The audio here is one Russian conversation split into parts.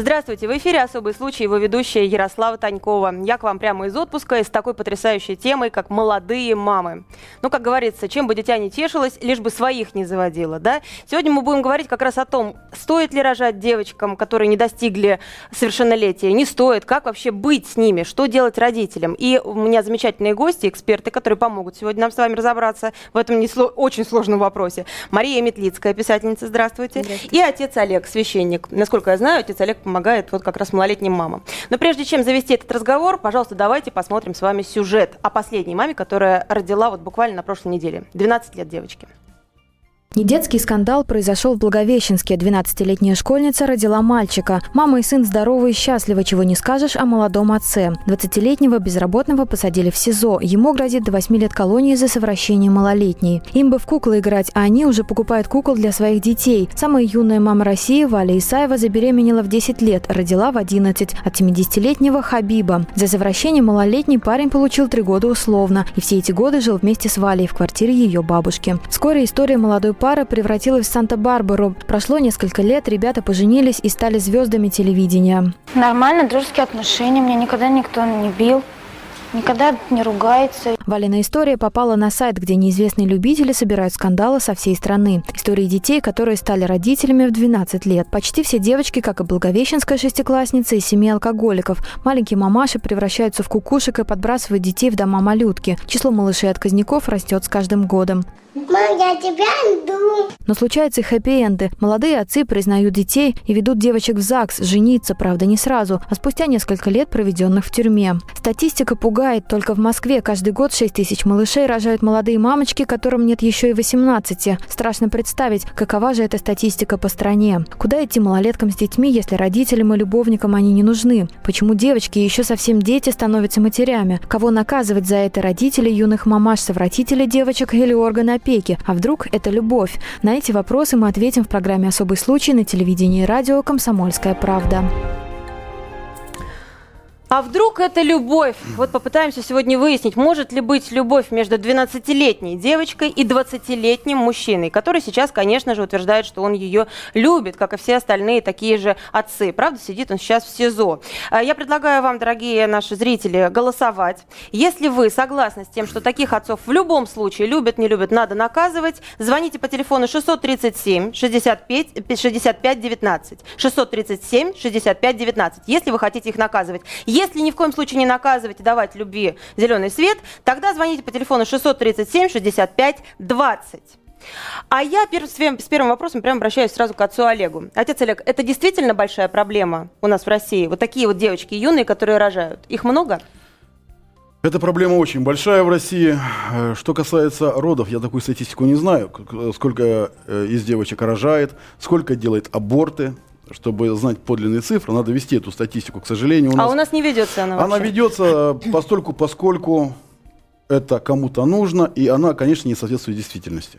Здравствуйте, в эфире «Особый случай», его ведущая Ярослава Танькова. Я к вам прямо из отпуска и с такой потрясающей темой, как «Молодые мамы». Ну, как говорится, чем бы дитя не тешилось, лишь бы своих не заводила, да? Сегодня мы будем говорить как раз о том, стоит ли рожать девочкам, которые не достигли совершеннолетия, не стоит, как вообще быть с ними, что делать родителям. И у меня замечательные гости, эксперты, которые помогут сегодня нам с вами разобраться в этом несло... очень сложном вопросе. Мария Метлицкая, писательница, здравствуйте. здравствуйте. И отец Олег, священник. Насколько я знаю, отец Олег помогает вот как раз малолетним мамам. Но прежде чем завести этот разговор, пожалуйста, давайте посмотрим с вами сюжет о последней маме, которая родила вот буквально на прошлой неделе. 12 лет девочки. Недетский скандал произошел в Благовещенске. 12-летняя школьница родила мальчика. Мама и сын здоровы и счастливы, чего не скажешь о молодом отце. 20-летнего безработного посадили в СИЗО. Ему грозит до 8 лет колонии за совращение малолетней. Им бы в куклы играть, а они уже покупают кукол для своих детей. Самая юная мама России Валя Исаева забеременела в 10 лет, родила в 11 от 70-летнего Хабиба. За совращение малолетний парень получил 3 года условно. И все эти годы жил вместе с Валей в квартире ее бабушки. Вскоре история молодой пара превратилась в Санта-Барбару. Прошло несколько лет, ребята поженились и стали звездами телевидения. Нормально, дружеские отношения. Меня никогда никто не бил никогда не ругается. Валина история попала на сайт, где неизвестные любители собирают скандалы со всей страны. Истории детей, которые стали родителями в 12 лет. Почти все девочки, как и благовещенская шестиклассница, из семьи алкоголиков. Маленькие мамаши превращаются в кукушек и подбрасывают детей в дома малютки. Число малышей-отказников растет с каждым годом. Я тебя жду. Но случаются и хэппи-энды. Молодые отцы признают детей и ведут девочек в ЗАГС, жениться, правда, не сразу, а спустя несколько лет, проведенных в тюрьме. Статистика пугает. Только в Москве каждый год 6 тысяч малышей рожают молодые мамочки, которым нет еще и 18. Страшно представить, какова же эта статистика по стране. Куда идти малолеткам с детьми, если родителям и любовникам они не нужны? Почему девочки еще совсем дети становятся матерями? Кого наказывать за это родители юных мамаш, совратители девочек или органы опеки? А вдруг это любовь? На эти вопросы мы ответим в программе «Особый случай» на телевидении и радио «Комсомольская правда». А вдруг это любовь? Вот попытаемся сегодня выяснить, может ли быть любовь между 12-летней девочкой и 20-летним мужчиной, который сейчас, конечно же, утверждает, что он ее любит, как и все остальные такие же отцы. Правда, сидит он сейчас в СИЗО. А, я предлагаю вам, дорогие наши зрители, голосовать. Если вы согласны с тем, что таких отцов в любом случае любят, не любят, надо наказывать, звоните по телефону 637 65, 65 19. 637 65 19, если вы хотите их наказывать. Если ни в коем случае не наказывать и давать любви зеленый свет, тогда звоните по телефону 637 65 20. А я с первым вопросом прямо обращаюсь сразу к отцу Олегу. Отец Олег, это действительно большая проблема у нас в России? Вот такие вот девочки юные, которые рожают. Их много? Эта проблема очень большая в России. Э, что касается родов, я такую статистику не знаю, сколько э, из девочек рожает, сколько делает аборты чтобы знать подлинные цифры, надо вести эту статистику. К сожалению, у нас... А у нас не ведется она вообще? Она ведется постольку, поскольку это кому-то нужно, и она, конечно, не соответствует действительности.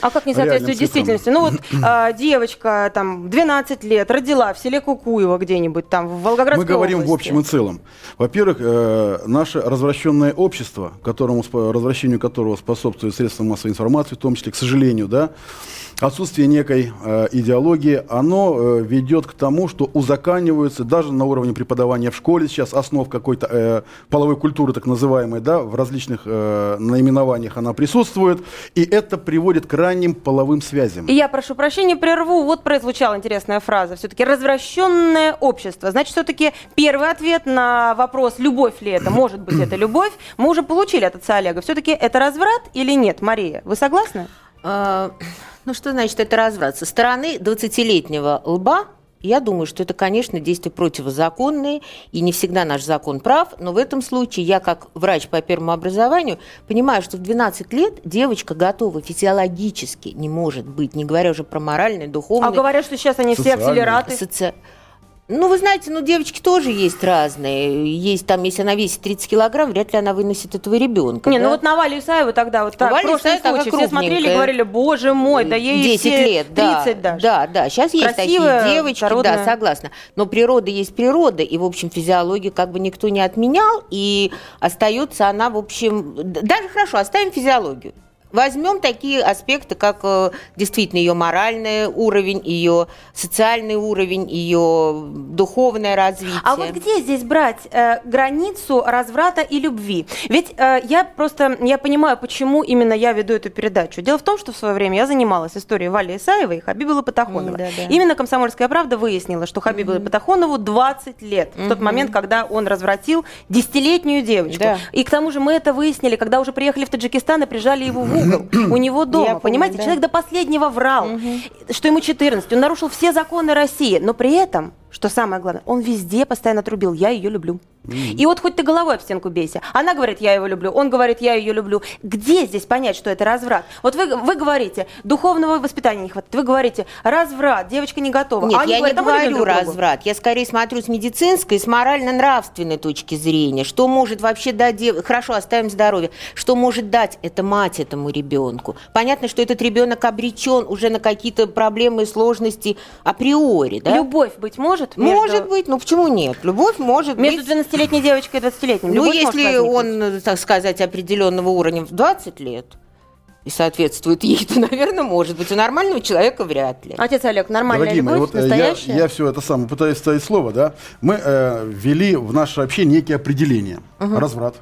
А как не соответствует действительности? Ну вот а, девочка там 12 лет родила в селе Кукуево где-нибудь там в Волгоградской Мы говорим области. в общем и целом. Во-первых, э, наше развращенное общество, которому, развращению которого способствуют средства массовой информации, в том числе, к сожалению, да, отсутствие некой э, идеологии, оно э, ведет к тому, что узаканиваются даже на уровне преподавания в школе сейчас основ какой-то э, половой культуры, так называемой, да, в различных э, наименованиях она присутствует, и это приводит к ранним половым связям. И я прошу прощения, прерву, вот прозвучала интересная фраза, все-таки развращенное общество. Значит, все-таки первый ответ на вопрос, любовь ли это, может быть это любовь, мы уже получили от отца Олега. Все-таки это разврат или нет, Мария? Вы согласны? Ну, что значит это разврат? Со стороны 20-летнего лба я думаю, что это, конечно, действия противозаконные, и не всегда наш закон прав, но в этом случае я, как врач по первому образованию, понимаю, что в 12 лет девочка готова физиологически, не может быть, не говоря уже про моральное, духовное. А говорят, что сейчас они все акселераты. Соци... Ну, вы знаете, ну, девочки тоже есть разные. Есть там, если она весит 30 килограмм, вряд ли она выносит этого ребенка. Не, да? ну вот на Валю Исаеву тогда вот так, Валя прошлый Исаева такая случай, все смотрели и говорили, боже мой, да ей 10 все лет, да. 30 даже. Да, да, сейчас есть Красивая, такие девочки, дородная. да, согласна. Но природа есть природа, и, в общем, физиологию как бы никто не отменял, и остается она, в общем, даже хорошо, оставим физиологию. Возьмем такие аспекты, как э, действительно ее моральный уровень, ее социальный уровень, ее духовное развитие. А вот где здесь брать э, границу разврата и любви? Ведь э, я просто, я понимаю, почему именно я веду эту передачу. Дело в том, что в свое время я занималась историей Вали Исаевой и Хабибула Патахонова. М, да-да. Именно «Комсомольская правда» выяснила, что Хабибулу Патахонову 20 лет, в тот момент, когда он развратил десятилетнюю девочку. Да. И к тому же мы это выяснили, когда уже приехали в Таджикистан и прижали его в угол у него дома. Я помню, Понимаете, да. человек до последнего врал, что ему 14, он нарушил все законы России, но при этом, что самое главное, он везде постоянно трубил, я ее люблю. И вот хоть ты головой об стенку бейся. Она говорит, я его люблю, он говорит, я ее люблю. Где здесь понять, что это разврат? Вот вы, вы говорите, духовного воспитания не хватает. Вы говорите, разврат, девочка не готова. Нет, А я говорят, не «А мы любим говорю друг друга». разврат. Я скорее смотрю с медицинской, с морально-нравственной точки зрения. Что может вообще дать дев... Хорошо, оставим здоровье. Что может дать эта мать этому ребенку? Понятно, что этот ребенок обречен уже на какие-то проблемы и сложности априори, да? Любовь быть может? между- Может быть, ну почему нет? Любовь может Между быть. 12-летней девочкой и 20-летним. Ну, если он, э, так сказать, определенного уровня в 20 лет и соответствует ей, то, наверное, может быть. У нормального человека вряд ли. Отец Олег, нормальная Дорогие мои, любовь, вот э, я, настоящая? я все это самое пытаюсь ставить слово, да. Мы э, ввели в наше общение некие определения. Разврат,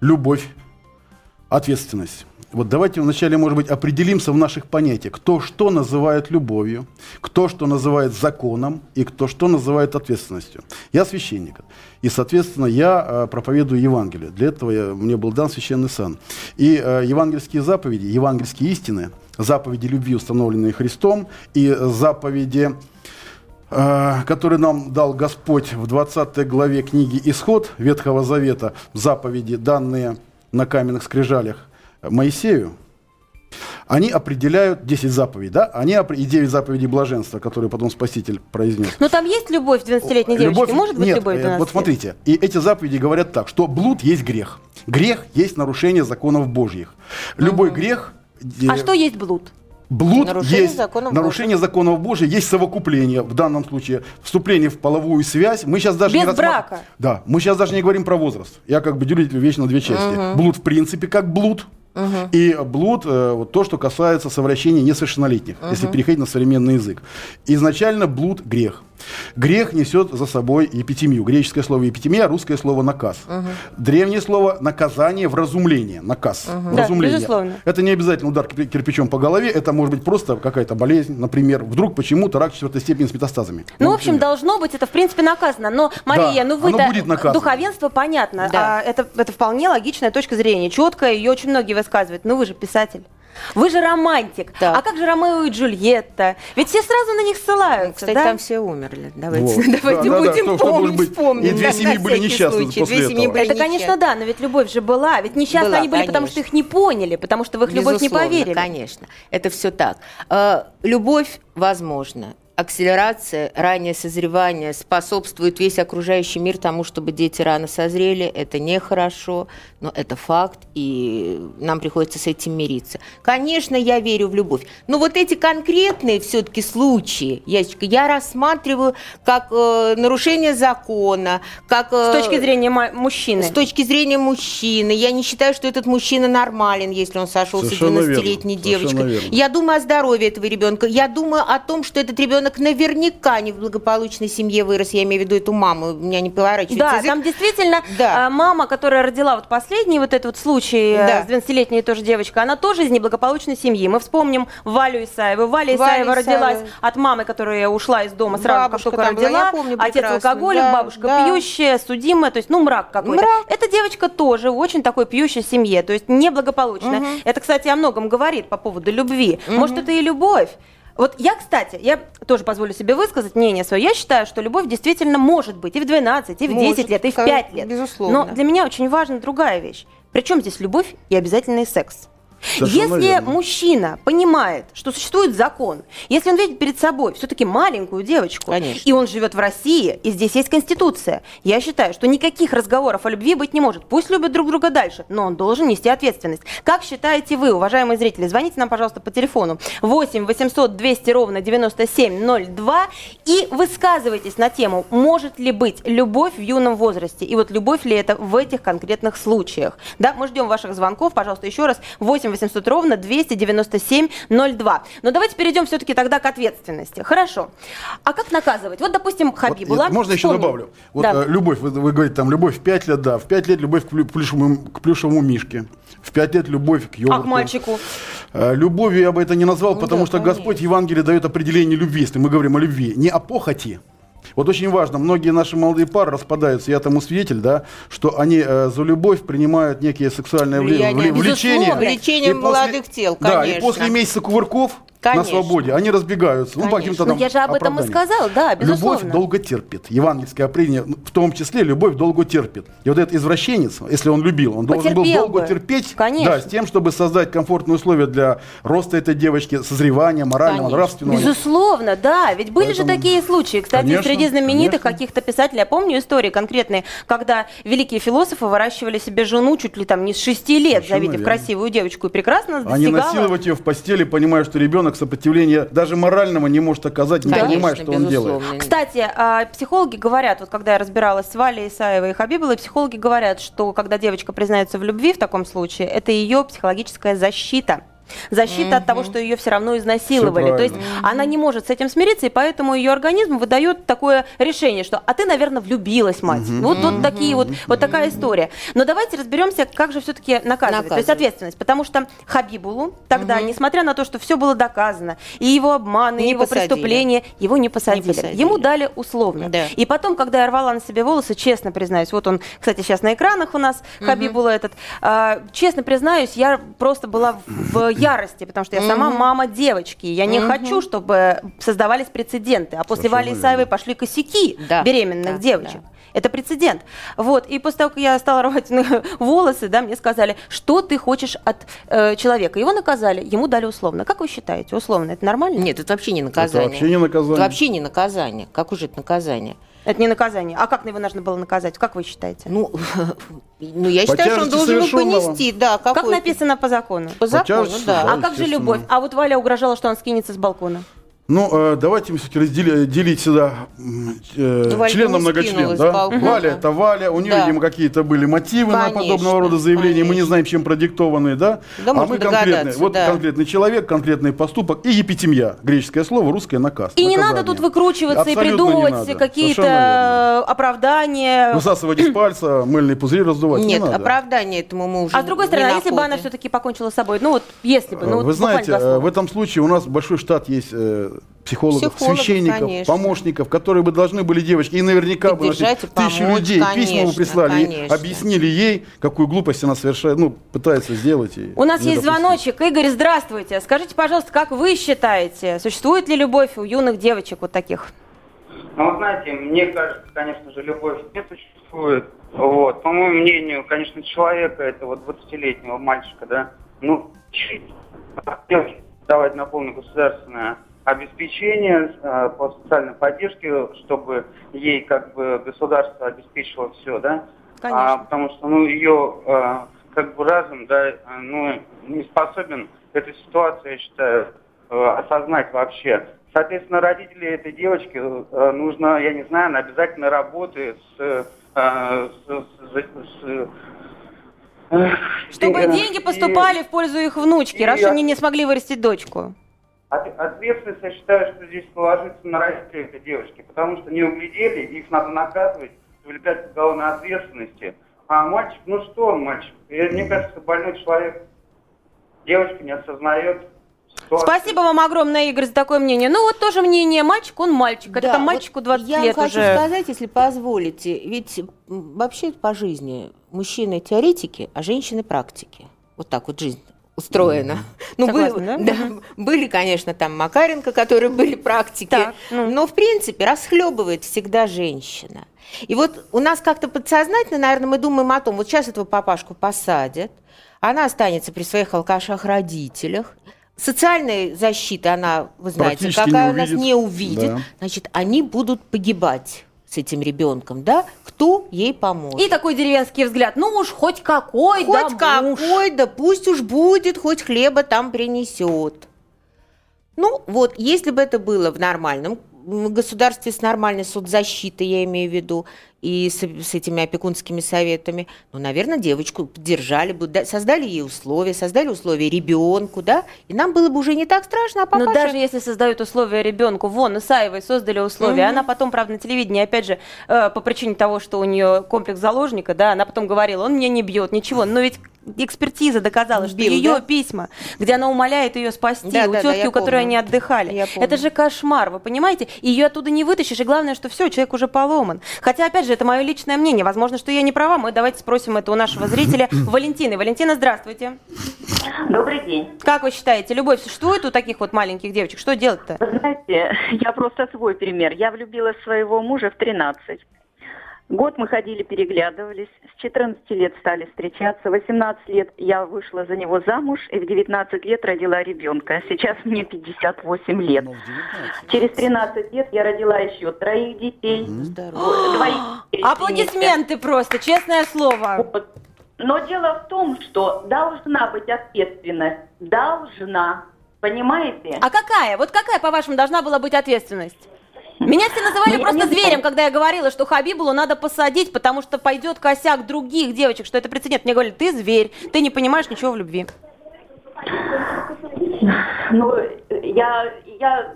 любовь, ответственность. Вот давайте вначале, может быть, определимся в наших понятиях, кто что называет любовью, кто что называет законом и кто что называет ответственностью. Я священник, и, соответственно, я э, проповедую Евангелие. Для этого я- мне был дан священный сан. И э, евангельские заповеди, евангельские истины, заповеди любви, установленные Христом, и заповеди э, который нам дал Господь в 20 главе книги «Исход» Ветхого Завета, заповеди, данные на каменных скрижалях Моисею, они определяют 10 заповедей, да? Они, и 9 заповедей блаженства, которые потом Спаситель произнес. Но там есть любовь 12-летней девочки? Любовь- Может быть нет, любовь э, 12 Вот смотрите, и эти заповеди говорят так, что блуд есть грех. Грех есть нарушение законов Божьих. Любой грех... э, А что есть блуд? Блуд Нарушение есть законов нарушение законов Божьих, есть совокупление, в данном случае вступление в половую связь. Мы сейчас даже Без не рассма- брака. Да, мы сейчас даже не говорим про возраст. Я как бы делю вещь на две части. Блуд в принципе как блуд. И блуд, э, вот то, что касается совращения несовершеннолетних, если переходить на современный язык. Изначально блуд – грех. Грех несет за собой епитемию. Греческое слово епитемия, русское слово наказ. Древнее слово наказание, вразумление, наказ. Да, Вразумление. безусловно. Это не обязательно удар кирпи- кирпичом по голове, это может быть просто какая-то болезнь, например, вдруг почему-то рак четвертой степени с метастазами. Ну, в общем, например. должно быть, это в принципе наказано. Но, Мария, ну оно вы-то будет наказано. духовенство понятно. Да. А это, это вполне логичная точка зрения, четкая, ее очень многие высказывают. Ну вы же писатель. Вы же романтик. Так. А как же Ромео и Джульетта? Ведь все сразу на них ссылаются, Кстати, да? там все умерли. Давайте, Вот. давайте Да, да, да, будем что- что может помнить, быть. вспомнить. И две семьи были несчастны случай. после Две семьи этого. были Это, конечно, да, но ведь любовь же была. Ведь несчастны Была, они были, потому что конечно. их не поняли, потому что в их любовь не Безусловно, поверили. Конечно, это все так. Э, Любовь возможна. Акселерация, раннее созревание способствует весь окружающий мир тому, чтобы дети рано созрели. Это нехорошо, но это факт, и нам приходится с этим мириться. Конечно, я верю в любовь. Но вот эти конкретные все-таки случаи, Ясечка, я рассматриваю как э, нарушение закона, как... С э, точки зрения мужчины. с точки зрения мужчины, я не считаю, что этот мужчина нормален, если он сошелся с Совершенно верно, 12-летней совершенно девочкой. верно. Я думаю о здоровье этого ребенка. Я думаю о том, что этот ребенок наверняка не в благополучной семье вырос. Я имею в виду эту маму. У меня не поворачивается Да, язык. там действительно Да. а, мама, которая родила вот последний вот этот вот случай э, Да. с 12-летней тоже девочкой, она тоже из неблагополучной семьи. Мы вспомним Валю Исаеву. Валя Валя Исаева родилась Исаева. от мамы, которая ушла из дома сразу, Бабушка как только была, родила. я помню Отец алкоголик, да, бабушка да. пьющая, судимая, то есть, ну, мрак какой-то. Мрак. Эта девочка тоже в очень такой пьющей семье, то есть неблагополучная. Это, кстати, о многом говорит по поводу любви. Может, это и любовь. Вот я, кстати, я тоже позволю себе высказать мнение свое. Я считаю, что любовь действительно может быть и в 12, и в 10 Может, лет, и в ка- 5 лет. безусловно. Но для меня очень важна другая вещь. Причем здесь любовь и обязательный секс? Совершенно если верно. мужчина понимает, что существует закон, если он видит перед собой все-таки маленькую девочку, Конечно. и он живет в России, и здесь есть Конституция, я считаю, что никаких разговоров о любви быть не может. Пусть любят друг друга дальше, но он должен нести ответственность. Как считаете вы, уважаемые зрители? Звоните нам, пожалуйста, по телефону 8 800 200 ровно 9702 и высказывайтесь на тему, может ли быть любовь в юном возрасте, и вот любовь ли это в этих конкретных случаях. Да, мы ждем ваших звонков, пожалуйста, еще раз 8 800 ровно 297 02. Но давайте перейдем все-таки тогда к ответственности. Хорошо. А как наказывать? Вот, допустим, Вот, Хабибула. я- можно еще вспомнил. добавлю? Вот Да. э, любовь, вы, вы говорите, там, любовь в 5 лет, да, в 5 лет любовь к, плю- плюшевому, к плюшевому мишке, в 5 лет любовь к йогурту. А к мальчику? Э, Любовью я бы это не назвал, потому да, что конечно. Господь в Евангелии дает определение любви, если мы говорим о любви, не о похоти. Вот очень важно, многие наши молодые пары распадаются, я тому свидетель, да, что они э, за любовь принимают некие сексуальные вли- Влияние. вли- влечения. Влечение И после- молодых тел, Да, и конечно. после месяца кувырков на Конечно. свободе они разбегаются. Ну, по каким-то Ну, там я же об этом и сказала, да, безусловно. Любовь долго терпит. Евангельское определение, ну, в том числе, любовь долго терпит. И вот этот извращенец, если он любил, он должен был долго бы. терпеть, Конечно. да, с тем, чтобы создать комфортные условия для роста этой девочки, созревания морального, Конечно. нравственного. Безусловно, да. Ведь были же Поэтому- такие случаи. Кстати, Конечно, среди знаменитых каких-то писателей, я помню истории конкретные, когда великие философы выращивали себе жену чуть ли там не с 6 лет, Совершенно завидев верно. красивую девочку, и прекрасно А не достигала. насиловать ее в постели, понимая, что ребенок сопротивления даже морального не может оказать, не Конечно, понимая, что он делает. безусловно. Кстати, а, психологи говорят, вот когда я разбиралась с Валей Исаевой и Хабибовой, психологи говорят, что когда девочка признается в любви в таком случае, это ее психологическая защита. Защита от того, что ее все равно изнасиловали. То есть она не может с этим смириться, и поэтому ее организм выдает такое решение, что а ты, наверное, влюбилась, мать. Вот, вот такие вот, вот такая история. Но давайте разберемся, как же все-таки наказывать. То есть ответственность. Потому что Хабибулу тогда, несмотря на то, что все было доказано, и его обманы, и его посадили. преступления, его не посадили. Ему дали условно. И потом, когда я рвала на себе волосы, честно признаюсь, вот он, кстати, сейчас на экранах у нас, Хабибула этот, а, честно признаюсь, я просто была в ярости, потому что я сама мама девочки. Я не хочу, чтобы создавались прецеденты. А после Совершенно Вали Исаевой пошли косяки Да, беременных да, девочек. да. Это прецедент. Вот. И после того, как я стала рвать волосы, да, мне сказали, что ты хочешь от э, человека. Его наказали, ему дали условно. Как вы считаете, условно, это нормально? Нет, это вообще не наказание. вообще не наказание. Это вообще не наказание. Как уже это наказание? Это не наказание. А как его нужно было наказать? Как вы считаете? Ну, ну я считаю, что он должен был понести, да, Как написано по закону? По закону, тяжести, да. А как же любовь? А вот Валя угрожала, что он скинется с балкона. Ну, э, давайте мы все-таки разделим, делить сюда э, Валька член на не многочлен. Да? Валя это Валя, у нее, Да. видимо, какие-то были мотивы на Конечно, подобного рода заявления, мы не конечно. знаем, чем продиктованные, да? Да, а мы конкретный, догадаться, вот да. конкретный человек, конкретный поступок и епитемья, греческое слово, русское наказ. И не наказание. надо тут выкручиваться и Абсолютно не придумывать какие-то оправдания. Высасывать из пальца, мыльные пузыри раздувать, Нет, не надо. оправдания этому мы уже А с другой не стороны, а если бы она все-таки покончила с собой? Ну вот, если бы, ну вот Вы буквально знаете, э, в этом случае у нас большой штат есть э, психологов, Психологов, священников, конечно. помощников, которые бы должны были девочки, и наверняка бы Поддержать значит, и тысячи людей письма бы конечно, прислали, и конечно. объяснили ей, какую глупость она совершает, ну, пытается сделать. и У нас есть допустить. звоночек. Игорь, здравствуйте. Скажите, пожалуйста, как вы считаете, существует ли любовь у юных девочек вот таких? Ну, вот знаете, мне кажется, конечно же, любовь не существует. Вот. По моему мнению, конечно, человека, этого 20-летнего мальчика, да, ну, чуть девочке давать на полное государственное обеспечение э, по социальной поддержке, чтобы ей как бы государство обеспечило все, да? Конечно. А, потому что, ну, ее э, как бы разум, да, э, ну, не способен эту ситуацию, я считаю, э, осознать вообще. Соответственно, родители этой девочки э, нужно, я не знаю, на обязательно работы с, э, с, с- с- Чтобы и, деньги и поступали в пользу их внучки, и раз они не смогли вырастить дочку. От- Ответственность, я считаю, что здесь положится на родителей этой девочки, потому что не углядели, их надо наказывать, привлекать к уголовной ответственности. А мальчик, ну что он мальчик? И Мне кажется, больной человек. Девочка не осознает. Спасибо вам огромное, Игорь, за такое мнение. Ну вот тоже мнение, мальчик, он мальчик. Это Да, там вот мальчику 20 я лет хочу уже. сказать, если позволите, ведь вообще по жизни мужчины теоретики, а женщины практики. Вот так вот жизнь устроено. Ну, Согласна, был- да? да, Мгм. были, конечно, там Макаренко, которые были практики, Так, ну. но, в принципе, расхлебывает всегда женщина. И вот у нас как-то подсознательно, наверное, мы думаем о том, вот сейчас этого папашку посадят, она останется при своих алкашах-родителях, социальной защиты она, вы знаете, какая у нас не увидит, Да. значит, они будут погибать с этим ребенком, да? Кто ей поможет? И такой деревенский взгляд. Ну уж хоть какой, Хоть да муж. какой, да пусть уж будет, хоть хлеба там принесет. Ну, вот, если бы это было в нормальном государстве с нормальной соцзащитой, я имею в виду, и с, с этими опекунскими советами, ну, наверное, девочку поддержали бы, да, создали ей условия, создали условия ребенку, да, и нам было бы уже не так страшно, а папаша... Но даже если создают условия ребенку, вон, Исаевой создали условия, Мгм. она потом, правда, на телевидении, опять же, э, по причине того, что у нее комплекс заложника, да, она потом говорила, он меня не бьет, ничего, но ведь экспертиза доказала, что Бил, ее да? письма, где она умоляет ее спасти, Да, у да, да, тетки, я у которой помню. они отдыхали. Я помню. Это же кошмар, вы понимаете? Ее оттуда не вытащишь, и главное, что все, человек уже поломан. Хотя, опять же, это мое личное мнение. Возможно, что я не права. Мы давайте спросим это у нашего зрителя Валентины. Валентина, здравствуйте. Добрый день. Как вы считаете, любовь существует у таких вот маленьких девочек? Что делать-то? Вы знаете, я просто свой пример. Я влюбилась в своего мужа в 13. Год мы ходили, переглядывались. С 14 лет стали встречаться. 18 лет я вышла за него замуж и в 19 лет родила ребенка. Сейчас мне 58 лет. Ну, в 19. Через 13 лет я родила еще троих детей. Двоих детей. Аплодисменты просто, честное слово. Вот. Но дело в том, что должна быть ответственность. Должна. Понимаете? А какая? Вот какая, по-вашему, должна была быть ответственность? Меня все называли Ну, я просто зверем, когда я говорила, что Хабибулу надо посадить, потому что пойдет косяк других девочек, что это прецедент. Мне говорили, ты зверь, ты не понимаешь ничего в любви. Ну, я, я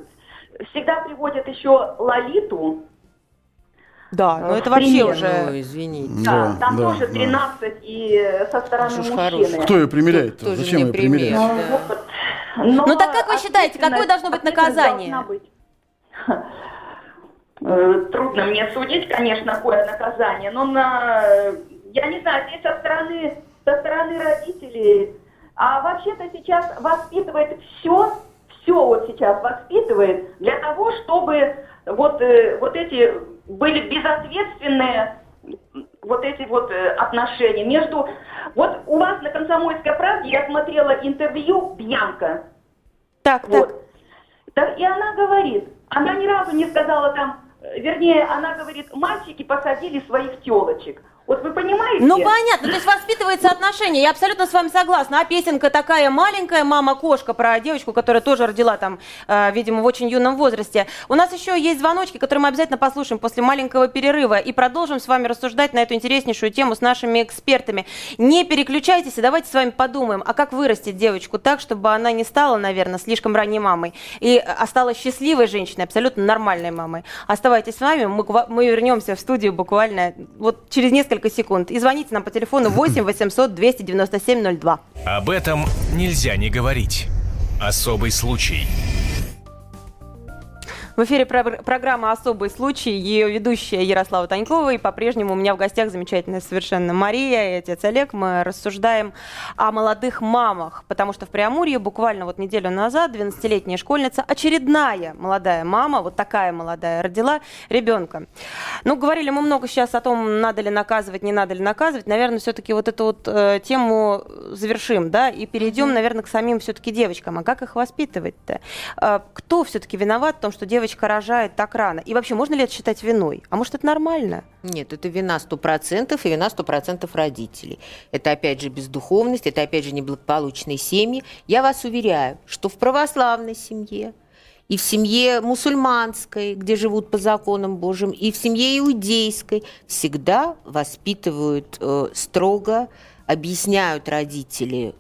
всегда приводят еще Лолиту. Да, ну это вообще пример. уже... Ой, извините. Да, Да, там да, тоже да. 13 и э, со стороны Уж мужчины. хороший. Кто ее примеряет-то? Тоже Зачем ее примерять? пример. Вот. Но Ну так как вы считаете, какое должно быть наказание? должна быть. Э, Трудно мне судить, конечно, какое наказание, но на, я не знаю, здесь со стороны, со стороны родителей, а вообще-то сейчас воспитывает все, все вот сейчас воспитывает для того, чтобы вот, э, вот эти были безответственные вот эти вот э, отношения между... Вот у вас на «Комсомольской правде» я смотрела интервью Бьянка. Так, так. Вот. Да, и она говорит, она ни разу не сказала там, вернее, она говорит, мальчики посадили своих телочек. Вот вы понимаете? Ну понятно, то есть воспитывается отношение. Я абсолютно с вами согласна. А песенка такая маленькая, мама-кошка, про девочку, которая тоже родила там, э, видимо, в очень юном возрасте. У нас еще есть звоночки, которые мы обязательно послушаем после маленького перерыва и продолжим с вами рассуждать на эту интереснейшую тему с нашими экспертами. Не переключайтесь и давайте с вами подумаем, а как вырастить девочку так, чтобы она не стала, наверное, слишком ранней мамой и осталась счастливой женщиной, абсолютно нормальной мамой. Оставайтесь с нами, мы, мы вернемся в студию буквально вот через несколько секунд. И звоните нам по телефону 8 800 297 02. Об этом нельзя не говорить. Особый случай. В эфире про- программа «Особый случай». Ее ведущая Ярослава Танькова. И по-прежнему у меня в гостях замечательная совершенно Мария и отец Олег. Мы рассуждаем о молодых мамах. Потому что в Преамурье буквально вот неделю назад 12-летняя школьница, очередная молодая мама, вот такая молодая, родила ребенка. Ну, говорили мы много сейчас о том, надо ли наказывать, не надо ли наказывать. Наверное, все-таки вот эту вот э, тему завершим, да, и перейдем, наверное, к самим все-таки девочкам. А как их воспитывать-то? Э, кто все-таки виноват в том, что девочка рожает так рано? И вообще, можно ли это считать виной? А может, это нормально? Нет, это вина 100% и вина 100% родителей. Это опять же бездуховность, это опять же неблагополучные семьи. Я вас уверяю, что в православной семье, и в семье мусульманской, где живут по законам Божьим, и в семье иудейской всегда воспитывают э, строго, объясняют родители,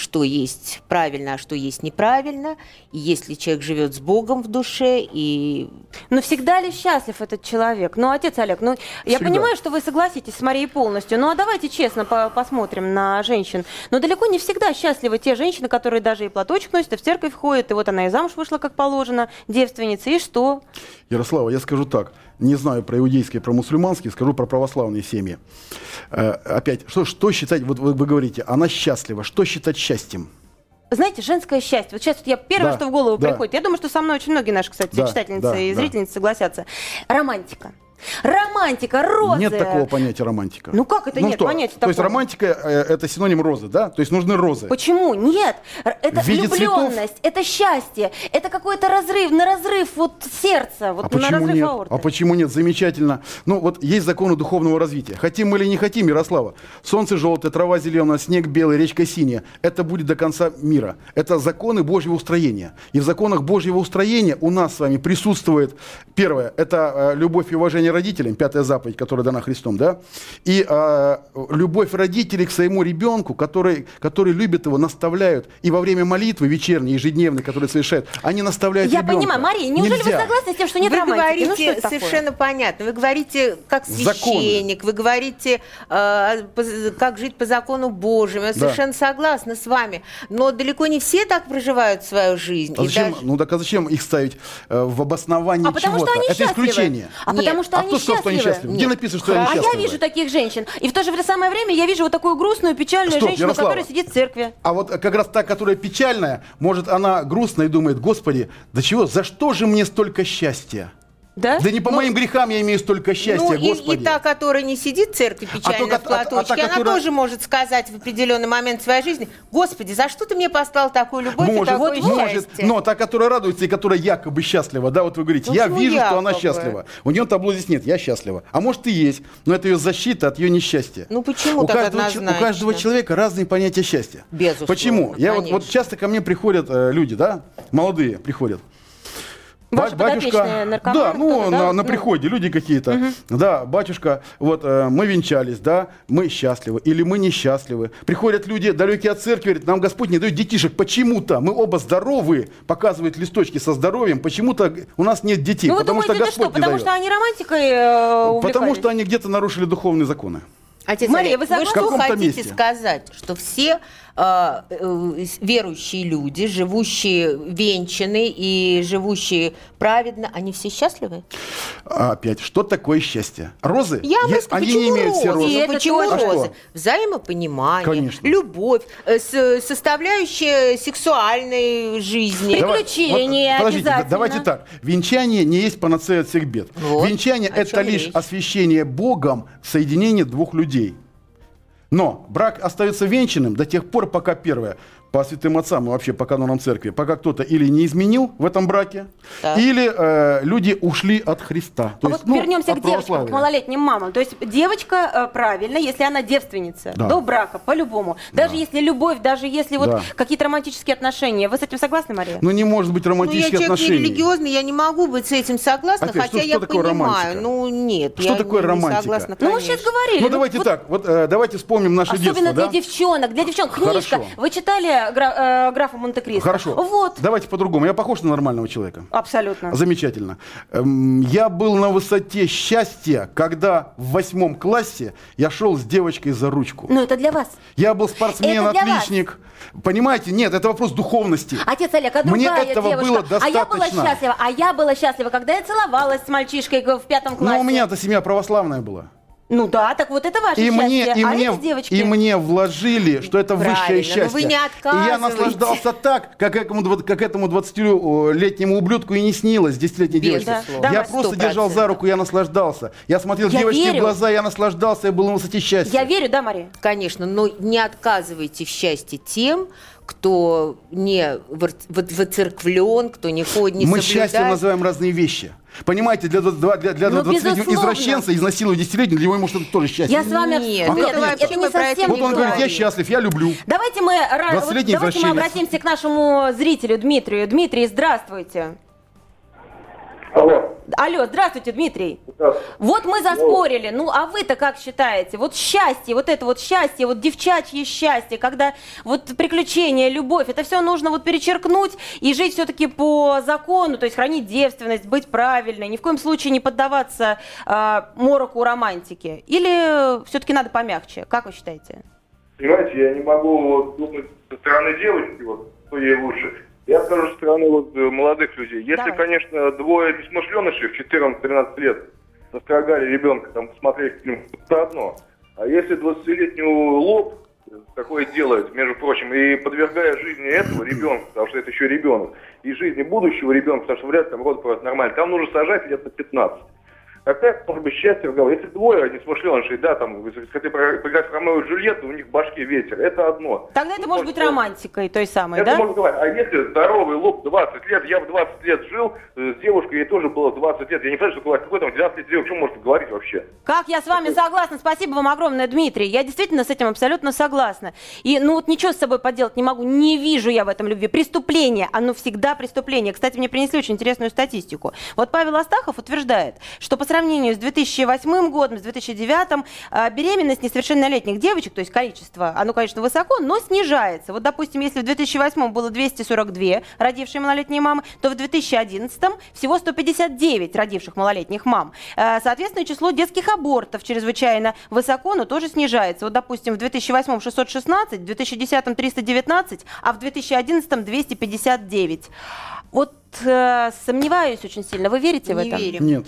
что есть правильно, а что есть неправильно. И если человек живет с Богом в душе и Но всегда ли счастлив этот человек? Ну, отец Олег, ну, я Всегда. понимаю, что вы согласитесь с Марией полностью, ну, а давайте честно по- посмотрим на женщин. Но далеко не всегда счастливы те женщины, которые даже и платочек носят, и в церковь ходят, и вот она и замуж вышла, как положено, девственница, и что? Ярослава, я скажу так. Не знаю про иудейские, про мусульманские, скажу про православные семьи. Э, опять, что, что считать, вот вы, вы говорите, она счастлива. Что считать счастьем? знаете, женское счастье. Вот сейчас вот я первое, Да, что в голову да. приходит. Я думаю, что со мной очень многие наши, кстати, Да, читательницы да, и да. зрительницы согласятся. Романтика. Романтика, розы. Нет такого понятия романтика. Ну как это нет что? понятия То есть такого? романтика э, это синоним розы, да? То есть нужны розы. Почему? Нет. Это виде влюбленность, это счастье, это какой-то разрыв, на разрыв вот сердца, вот А на почему разрыв нет? аорты. А почему нет? Замечательно. Ну, вот есть законы духовного развития. Хотим мы или не хотим, Ярослава. Солнце желтое, трава зеленая, снег белый, речка синяя. Это будет до конца мира. Это законы Божьего устроения. И в законах Божьего устроения у нас с вами присутствует, первое, это э, любовь и уважение родителям, пятая заповедь, которая дана Христом, да? И э, любовь родителей к своему ребенку, который, который любит его, наставляют. И во время молитвы вечерней, ежедневной, которые совершают, они наставляют Я ребенка. понимаю, Мария, неужели Нельзя. вы согласны с тем, что нет вы романтики? говорите Ну, что это такое? совершенно понятно. Вы говорите как Законы. священник, вы говорите э, как жить по закону Божьему. Я Да. совершенно согласна с вами. Но далеко не все так проживают свою жизнь. А зачем, даже- ну так а зачем их ставить э, в обоснование А потому чего-то? что они Это счастливы. исключение. А Нет. потому что а кто сказал, что они счастливы. Где написано, что они А я счастливы? вижу таких женщин. И в то же самое время я вижу вот такую грустную, печальную Стоп, женщину, Ярослава. которая сидит в церкви. А вот как раз та, которая печальная, может, она грустная и думает, господи, да чего, за что же мне столько счастья? Да? Да не по моим грехам я имею столько счастья, ну, и- господи. и, та, которая не сидит в церкви печально только- в платочке, а- а та, она которая- тоже может сказать в определенный момент своей жизни, Господи, за что ты мне послал такую любовь и может, такое может, счастье? но та, которая радуется и которая якобы счастлива, да, вот вы говорите, Ну, я вижу, что она якобы? счастлива. У нее табло здесь нет, я счастлива. А может и есть, но это ее защита от ее несчастья. Ну, почему у так каждого, однозначно? у каждого человека разные понятия счастья. Безусловно, Почему? Я вот, вот часто ко мне приходят э, люди, да, молодые приходят. Ваши Ба- подопечные наркоманы да, ну, да? на, на Ну. приходе люди какие-то. Да, батюшка, вот э, мы венчались, да, мы счастливы или мы несчастливы. Приходят люди далекие от церкви, говорят, нам Господь не дает детишек. Почему-то мы оба здоровы, показывают листочки со здоровьем, почему-то у нас нет детей, Ну потому думаете, что Господь что? не Потому дает. что они романтикой э, увлекались? Потому что они где-то нарушили духовные законы. Отец Мария, вы вы что хотите месте. сказать, что все э, э, верующие люди, живущие венчаны и живущие праведно, они все счастливы? А опять, что такое счастье? Розы? Я вам Е- расскажу, они почему не имеют все розы? розы. И это почему тоже. А что? розы? Взаимопонимание, Конечно. любовь, э, с- составляющая сексуальной жизни. Давай. Приключения вот, подождите, да- обязательно. давайте так. Венчание не есть панацея от всех бед. Вот. Венчание это лишь речь. освящение Богом соединение двух людей. Но брак остается венчанным до тех пор, пока первое, по святым отцам и вообще по канонам церкви, пока кто-то или не изменил в этом браке, Так. или э, люди ушли от Христа. То А есть, вот ну, вернемся от к девочкам, к малолетним мамам. То есть девочка э, правильно, если она девственница, Да. до брака, по-любому. Даже если любовь, даже если вот Да. какие-то романтические отношения. Вы с этим согласны, Мария? Ну не может быть Ну, я романтических человек отношений. нерелигиозный, я не могу быть с этим согласна, Опять, хотя что- я что такое понимаю. романтика? Ну, нет, Что я такое не, романтика? не согласна, Ну, мы конечно. сейчас говорили. Ну давайте вот- так, вот э, давайте вспомним наше Особенно детство, для да? девчонок, для девчонок. Книжка. Хорошо. Вы читали гра- э, графа Монте-Кристо? Хорошо. Вот. Давайте по-другому. Я похож на нормального человека? Абсолютно. Замечательно. Эм, Я был на высоте счастья, когда в восьмом классе я шел с девочкой за ручку. Ну, это для вас. Я был спортсмен, Это для вас. отличник. Понимаете? Нет, это вопрос духовности. Отец Олег, а Мне другая этого девушка. было А я была достаточно. счастлива. А я была счастлива, когда я целовалась с мальчишкой в пятом классе. Но у меня-то семья православная была. Ну да, так вот это ваше И счастье. мне, и, а мне, эти девочки... и мне вложили, что это Правильно, высшее но счастье. вы не и я наслаждался так, как этому, как этому 20-летнему ублюдку и не снилось, 10-летней девочке. Безусловно. Я Да, просто 100%. держал за руку, я наслаждался. Я смотрел Я девочке верю. в глаза, я наслаждался, я был на высоте счастья. Я верю, да, Мария? Конечно, но не отказывайте в счастье тем, кто не воцерквлен, кто не ходит, не Мы соблюдает. счастьем называем разные вещи. Понимаете, для, для, для, для Ну, 20-летнего безусловно. извращенца изнасиловать 10-летнего, для него может это тоже счастье. Я с вами... Нет, ну Нет, это это, вообще не мы про это совсем Вот он говорит, я счастлив, я люблю. Давайте мы, вот 20-летний давайте мы обратимся к нашему зрителю Дмитрию. Дмитрий, здравствуйте. Алло. Алло, здравствуйте, Дмитрий. Вот мы заспорили. Ну, а вы-то как считаете? Вот счастье, вот это вот счастье, вот девчачье счастье, когда вот приключения, любовь, это все нужно вот перечеркнуть и жить все-таки по закону, то есть хранить девственность, быть правильной, ни в коем случае не поддаваться а, мороку романтики. Или все-таки надо помягче? Как вы считаете? Понимаете, я не могу вот думать со стороны девочки, вот, кто ей лучше. Я скажу со стороны вот, э, молодых людей. Если, Давай. конечно, двое несмышленышей в 14-13 лет настрогали ребенка, там, посмотреть фильм, это одно. А если 20-летний лоб, э, такое делает, между прочим, и подвергая жизни этого ребенка, потому что это еще ребенок, и жизни будущего ребенка, потому что вряд ли там род просто нормально, там нужно сажать лет на 15. Какая может быть счастье в голове? Если двое несмышленышей, да, там, хотя поиграть в Ромео и Джульетту, у них в башке ветер, это одно. Тогда это может быть романтикой той самой, это да? можно говорить. А если здоровый лоб 20 лет, я в 20 лет жил э, с девушкой, ей тоже было 20 лет, я не понимаю, что говорить, какой там 12 лет девушка, что может говорить вообще? Как я с вами согласна. Спасибо вам огромное, Дмитрий. Я действительно с этим абсолютно согласна. И ну вот ничего с собой поделать не могу. Не вижу я в этом любви. Преступление. Оно всегда преступление. Кстати, мне принесли очень интересную статистику. Вот Павел Астахов утверждает, что по сравнению с 2008 годом, с 2009 а, беременность несовершеннолетних девочек, то есть количество, оно, конечно, высоко, но снижается. Вот, допустим, если в 2008 было 242 родившие малолетние мамы, то в 2011 всего 159 родивших малолетних мам. Э, Соответственно, число детских абортов чрезвычайно высоко, но тоже снижается. Вот, допустим, в 2008 616, в 2010 319, а в 2011 259. Вот э, сомневаюсь очень сильно. Вы верите в Не это? верим. Нет.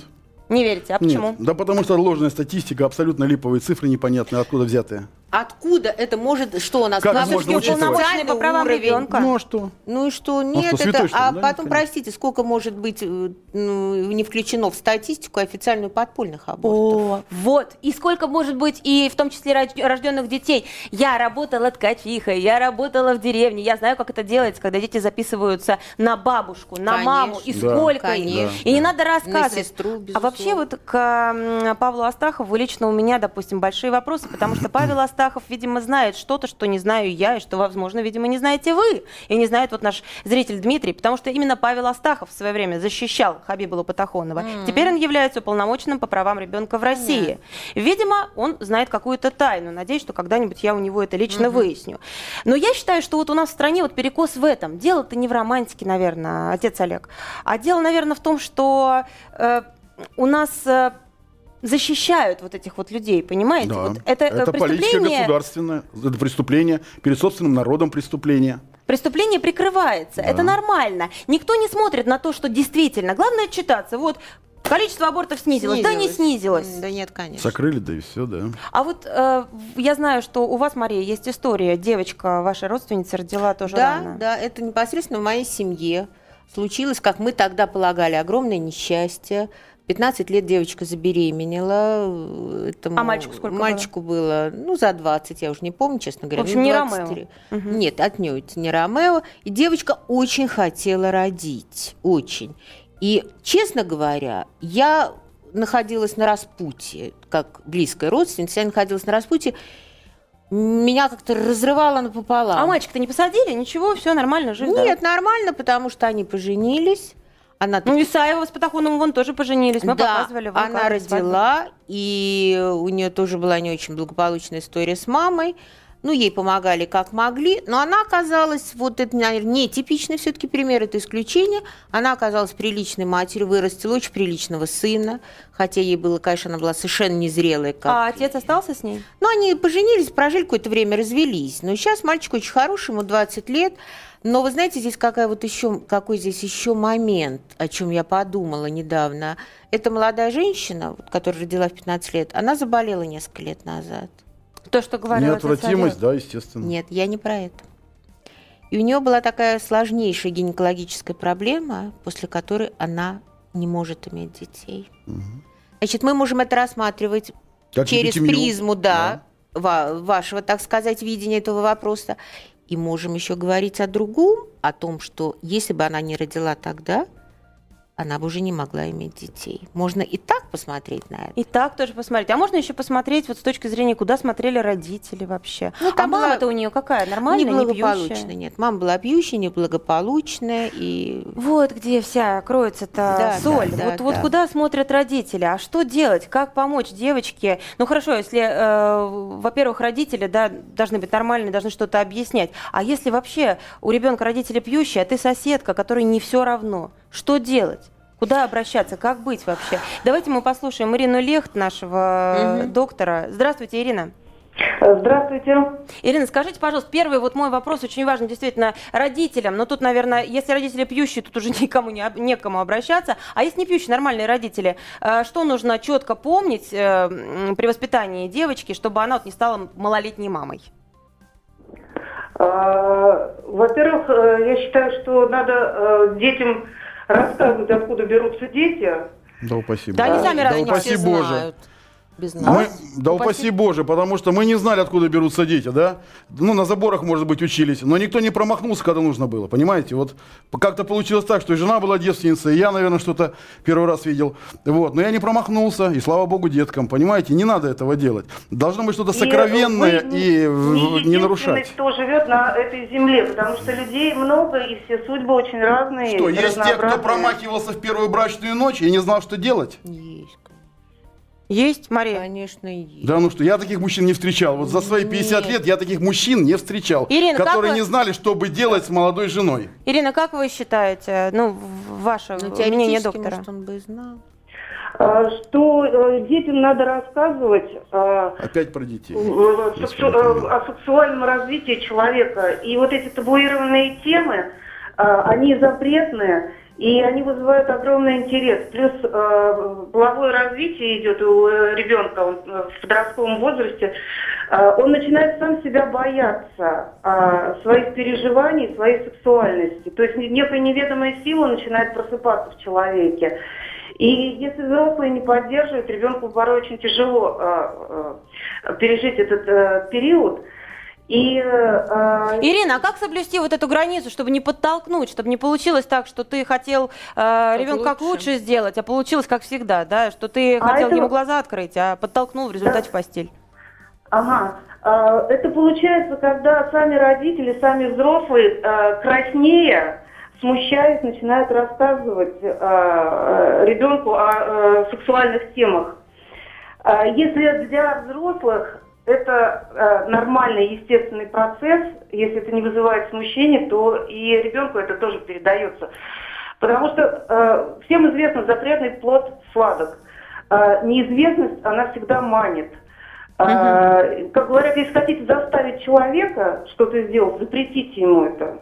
Не верите. А Нет. почему? Да потому что ложная статистика, абсолютно липовые цифры непонятные, откуда взятые. Откуда это может, что у нас? Как у нас можно учитывать? уполномоченный По правам уровень. ребенка. Ну а что? Ну и что? Ну Нет, что, святой, это... что ли? А Да, потом, конечно. простите, сколько может быть э, ну, не включено в статистику официальную подпольных абортов? О, вот. И сколько может быть, и в том числе рож- рожденных детей. Я работала ткачихой, я работала в деревне, я знаю, как это делается, когда дети записываются на бабушку, на Конечно. маму, и Да. сколько их. Конечно. И не надо рассказывать. На сестру, а вообще вот к Павлу Астахову лично у меня, допустим, большие вопросы, потому что Павел Астахов, видимо, знает что-то, что не знаю я, и что, возможно, видимо, не знаете вы, и не знает вот наш зритель Дмитрий, потому что именно Павел Астахов в свое время защищал Хабиба Лопатахонова. Теперь он является уполномоченным по правам ребенка в России. Видимо, он знает какую-то тайну. Надеюсь, что когда-нибудь я у него это лично выясню. Но я считаю, что вот у нас в стране вот перекос в этом. Дело-то не в романтике, наверное, отец Олег, а дело, наверное, в том, что э, у нас э, защищают вот этих вот людей, понимаете? Да. Вот это, э, политика преступление, государственная, это преступление, перед собственным народом преступление. преступление прикрывается. Это нормально. Никто не смотрит на то, что действительно. Главное читаться. Вот количество абортов снизилось. Да не снизилось. Да нет, конечно. Закрыли, да и все, да. А вот э, я знаю, что у вас, Мария, есть история. Девочка, ваша родственница, родила тоже Да, рано. да, это непосредственно в моей семье случилось, как мы тогда полагали, огромное несчастье. В 15 лет девочка забеременела. Этому А мальчику сколько Мальчику было? ну, за 20, я уже не помню, честно говоря. В общем, не 23. Нет, отнюдь не Ромео. И девочка очень хотела родить, очень. И, честно говоря, я находилась на распутье, как близкая родственница, я находилась на распутье, меня как-то разрывало напополам. А мальчик-то не посадили? Ничего, все нормально, жив здоров. Нет, нормально, потому что они поженились. Она Ну, Исаева с Патахоновым вон тоже поженились. Мы да, показывали вам она родила, и у нее тоже была не очень благополучная история с мамой. Ну, ей помогали как могли, но она оказалась, вот это, наверное, не типичный все-таки пример, это исключение. Она оказалась приличной матерью, вырастила очень приличного сына, хотя ей было, конечно, она была совершенно незрелая. Как... А отец остался с ней? Ну, они поженились, прожили какое-то время, развелись. Но сейчас мальчик очень хороший, ему 20 лет. Но вы знаете, здесь какая вот еще, какой здесь еще момент, о чем я подумала недавно. Эта молодая женщина, которая родила в 15 лет, она заболела несколько лет назад. То, что говорил отец Неотвратимость, да, естественно. Нет, я не про это. И у нее была такая сложнейшая гинекологическая проблема, после которой она не может иметь детей. Значит, мы можем это рассматривать Как через призму, да, ва- вашего, так сказать, видения этого вопроса. И можем еще говорить о другом, о том, что если бы она не родила тогда, она бы уже не могла иметь детей. Можно и так посмотреть на это. И так тоже посмотреть. А можно еще посмотреть вот с точки зрения, куда смотрели родители вообще. Ну, а там была мама-то у нее какая? Нормальная, не Неблагополучная, пьющая? нет. Мама была пьющая, неблагополучная, и Вот где вся кроется-то Да, соль. да, да, вот, вот да. куда смотрят родители? А что делать? Как помочь девочке? Ну хорошо, если, э, во-первых, родители да, должны быть нормальные, должны что-то объяснять. А если вообще у ребенка родители пьющие, а ты соседка, которой не все равно, что делать? Куда обращаться? Как быть вообще? Давайте мы послушаем Ирину Лехт, нашего э, доктора. Здравствуйте, Ирина. Здравствуйте. Ирина, скажите, пожалуйста, первый вот мой вопрос очень важен действительно родителям. Но тут, наверное, если родители пьющие, тут уже никому не, об- некому обращаться. А если не пьющие, нормальные родители, э, что нужно четко помнить э, при воспитании девочки, чтобы она вот не стала малолетней мамой? А, Во-первых, я считаю, что надо детям рассказывать, откуда берутся дети. Да упаси Да, они сами да упаси все Боже. знают. Без нас. Мы, да упаси Боже, потому что мы не знали, откуда берутся дети, да? Ну, на заборах, может быть, учились, но никто не промахнулся, когда нужно было, понимаете? Вот как-то получилось так, что и жена была девственницей, и я, наверное, что-то первый раз видел. Вот, но я не промахнулся, и слава Богу деткам, понимаете? Не надо этого делать. Должно быть что-то И сокровенное и, не не нарушать. кто живет на этой земле, потому что людей много, и все судьбы очень разные. Что, есть те, кто промахивался в первую брачную ночь и не знал, что делать? Есть, Есть, Мария? конечно, есть. Да ну что, я таких мужчин не встречал. Вот за свои 50 Нет. лет я таких мужчин не встречал, Ирина, как которые вы- не знали, что бы делать с молодой женой. Ирина, как вы считаете, ну, в- ваше Ну, мнение теоретически, доктора? может, он бы и знал. А, Что э, детям надо рассказывать а, Опять про детей. в- сексу- э, о сексуальном развитии человека. И вот эти табуированные темы, а, они запретные, и они вызывают огромный интерес. Плюс э, половое развитие идет у э, ребенка он, э, в подростковом возрасте. А, Он начинает сам себя бояться а, своих переживаний, своей сексуальности. То есть некая неведомая сила начинает просыпаться в человеке. И если взрослые не поддерживают, ребенку порой очень тяжело э, э, пережить этот э, период. И, э, Ирина, а как соблюсти вот эту границу, чтобы не подтолкнуть, чтобы не получилось так, что ты хотел э, ребенка как лучше сделать, а получилось как всегда, да, что ты А хотел это- ему глаза открыть, а подтолкнул в результате в постель. Ага. А, Это получается, когда сами родители, сами взрослые, э, краснея, смущаясь, начинают рассказывать э, э, ребенку о сексуальных темах. А Если для взрослых это э, нормальный, естественный процесс, если это не вызывает смущения, то и ребенку это тоже передается. Потому что э, всем известно, запретный плод сладок. Э, неизвестность, она всегда манит. А, Как говорят, если хотите заставить человека что-то сделать, запретите ему это.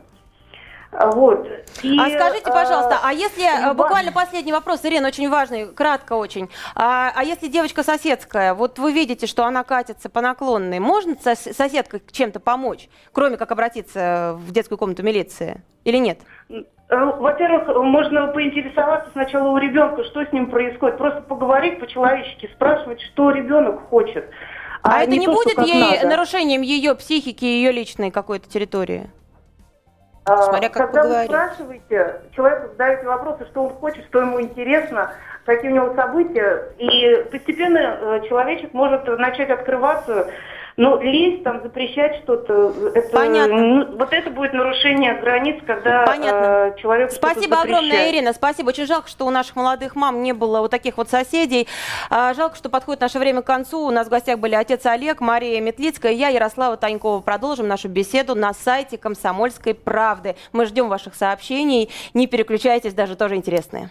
А, Вот. И, а скажите, пожалуйста, а если э, люба- буквально последний вопрос, Ирина, очень важный, кратко очень. А, а если девочка соседская, вот вы видите, что она катится по наклонной, можно сос- соседка чем-то помочь, кроме как обратиться в детскую комнату милиции, или нет? Э, Во-первых, можно поинтересоваться сначала у ребенка, что с ним происходит. Просто поговорить по-человечески, спрашивать, что ребенок хочет. А, это не, то, что будет ей надо. нарушением ее психики, ее личной какой-то территории? А, Смотря как Когда вы поговорить. спрашиваете, человеку задаете вопросы, что он хочет, что ему интересно, какие у него события, и постепенно э, человечек может начать открываться, но лезть, там, запрещать что-то, это, Понятно. ну, вот это будет нарушение границ, когда Понятно. э, человек Спасибо огромное. Ирина. Спасибо. Очень жалко, что у наших молодых мам не было вот таких вот соседей. А, Жалко, что подходит наше время к концу. У нас в гостях были отец Олег, Мария Метлицкая, я, Ярослава Танькова. Продолжим нашу беседу на сайте «Комсомольской правды». Мы ждем ваших сообщений. Не переключайтесь, даже тоже интересные.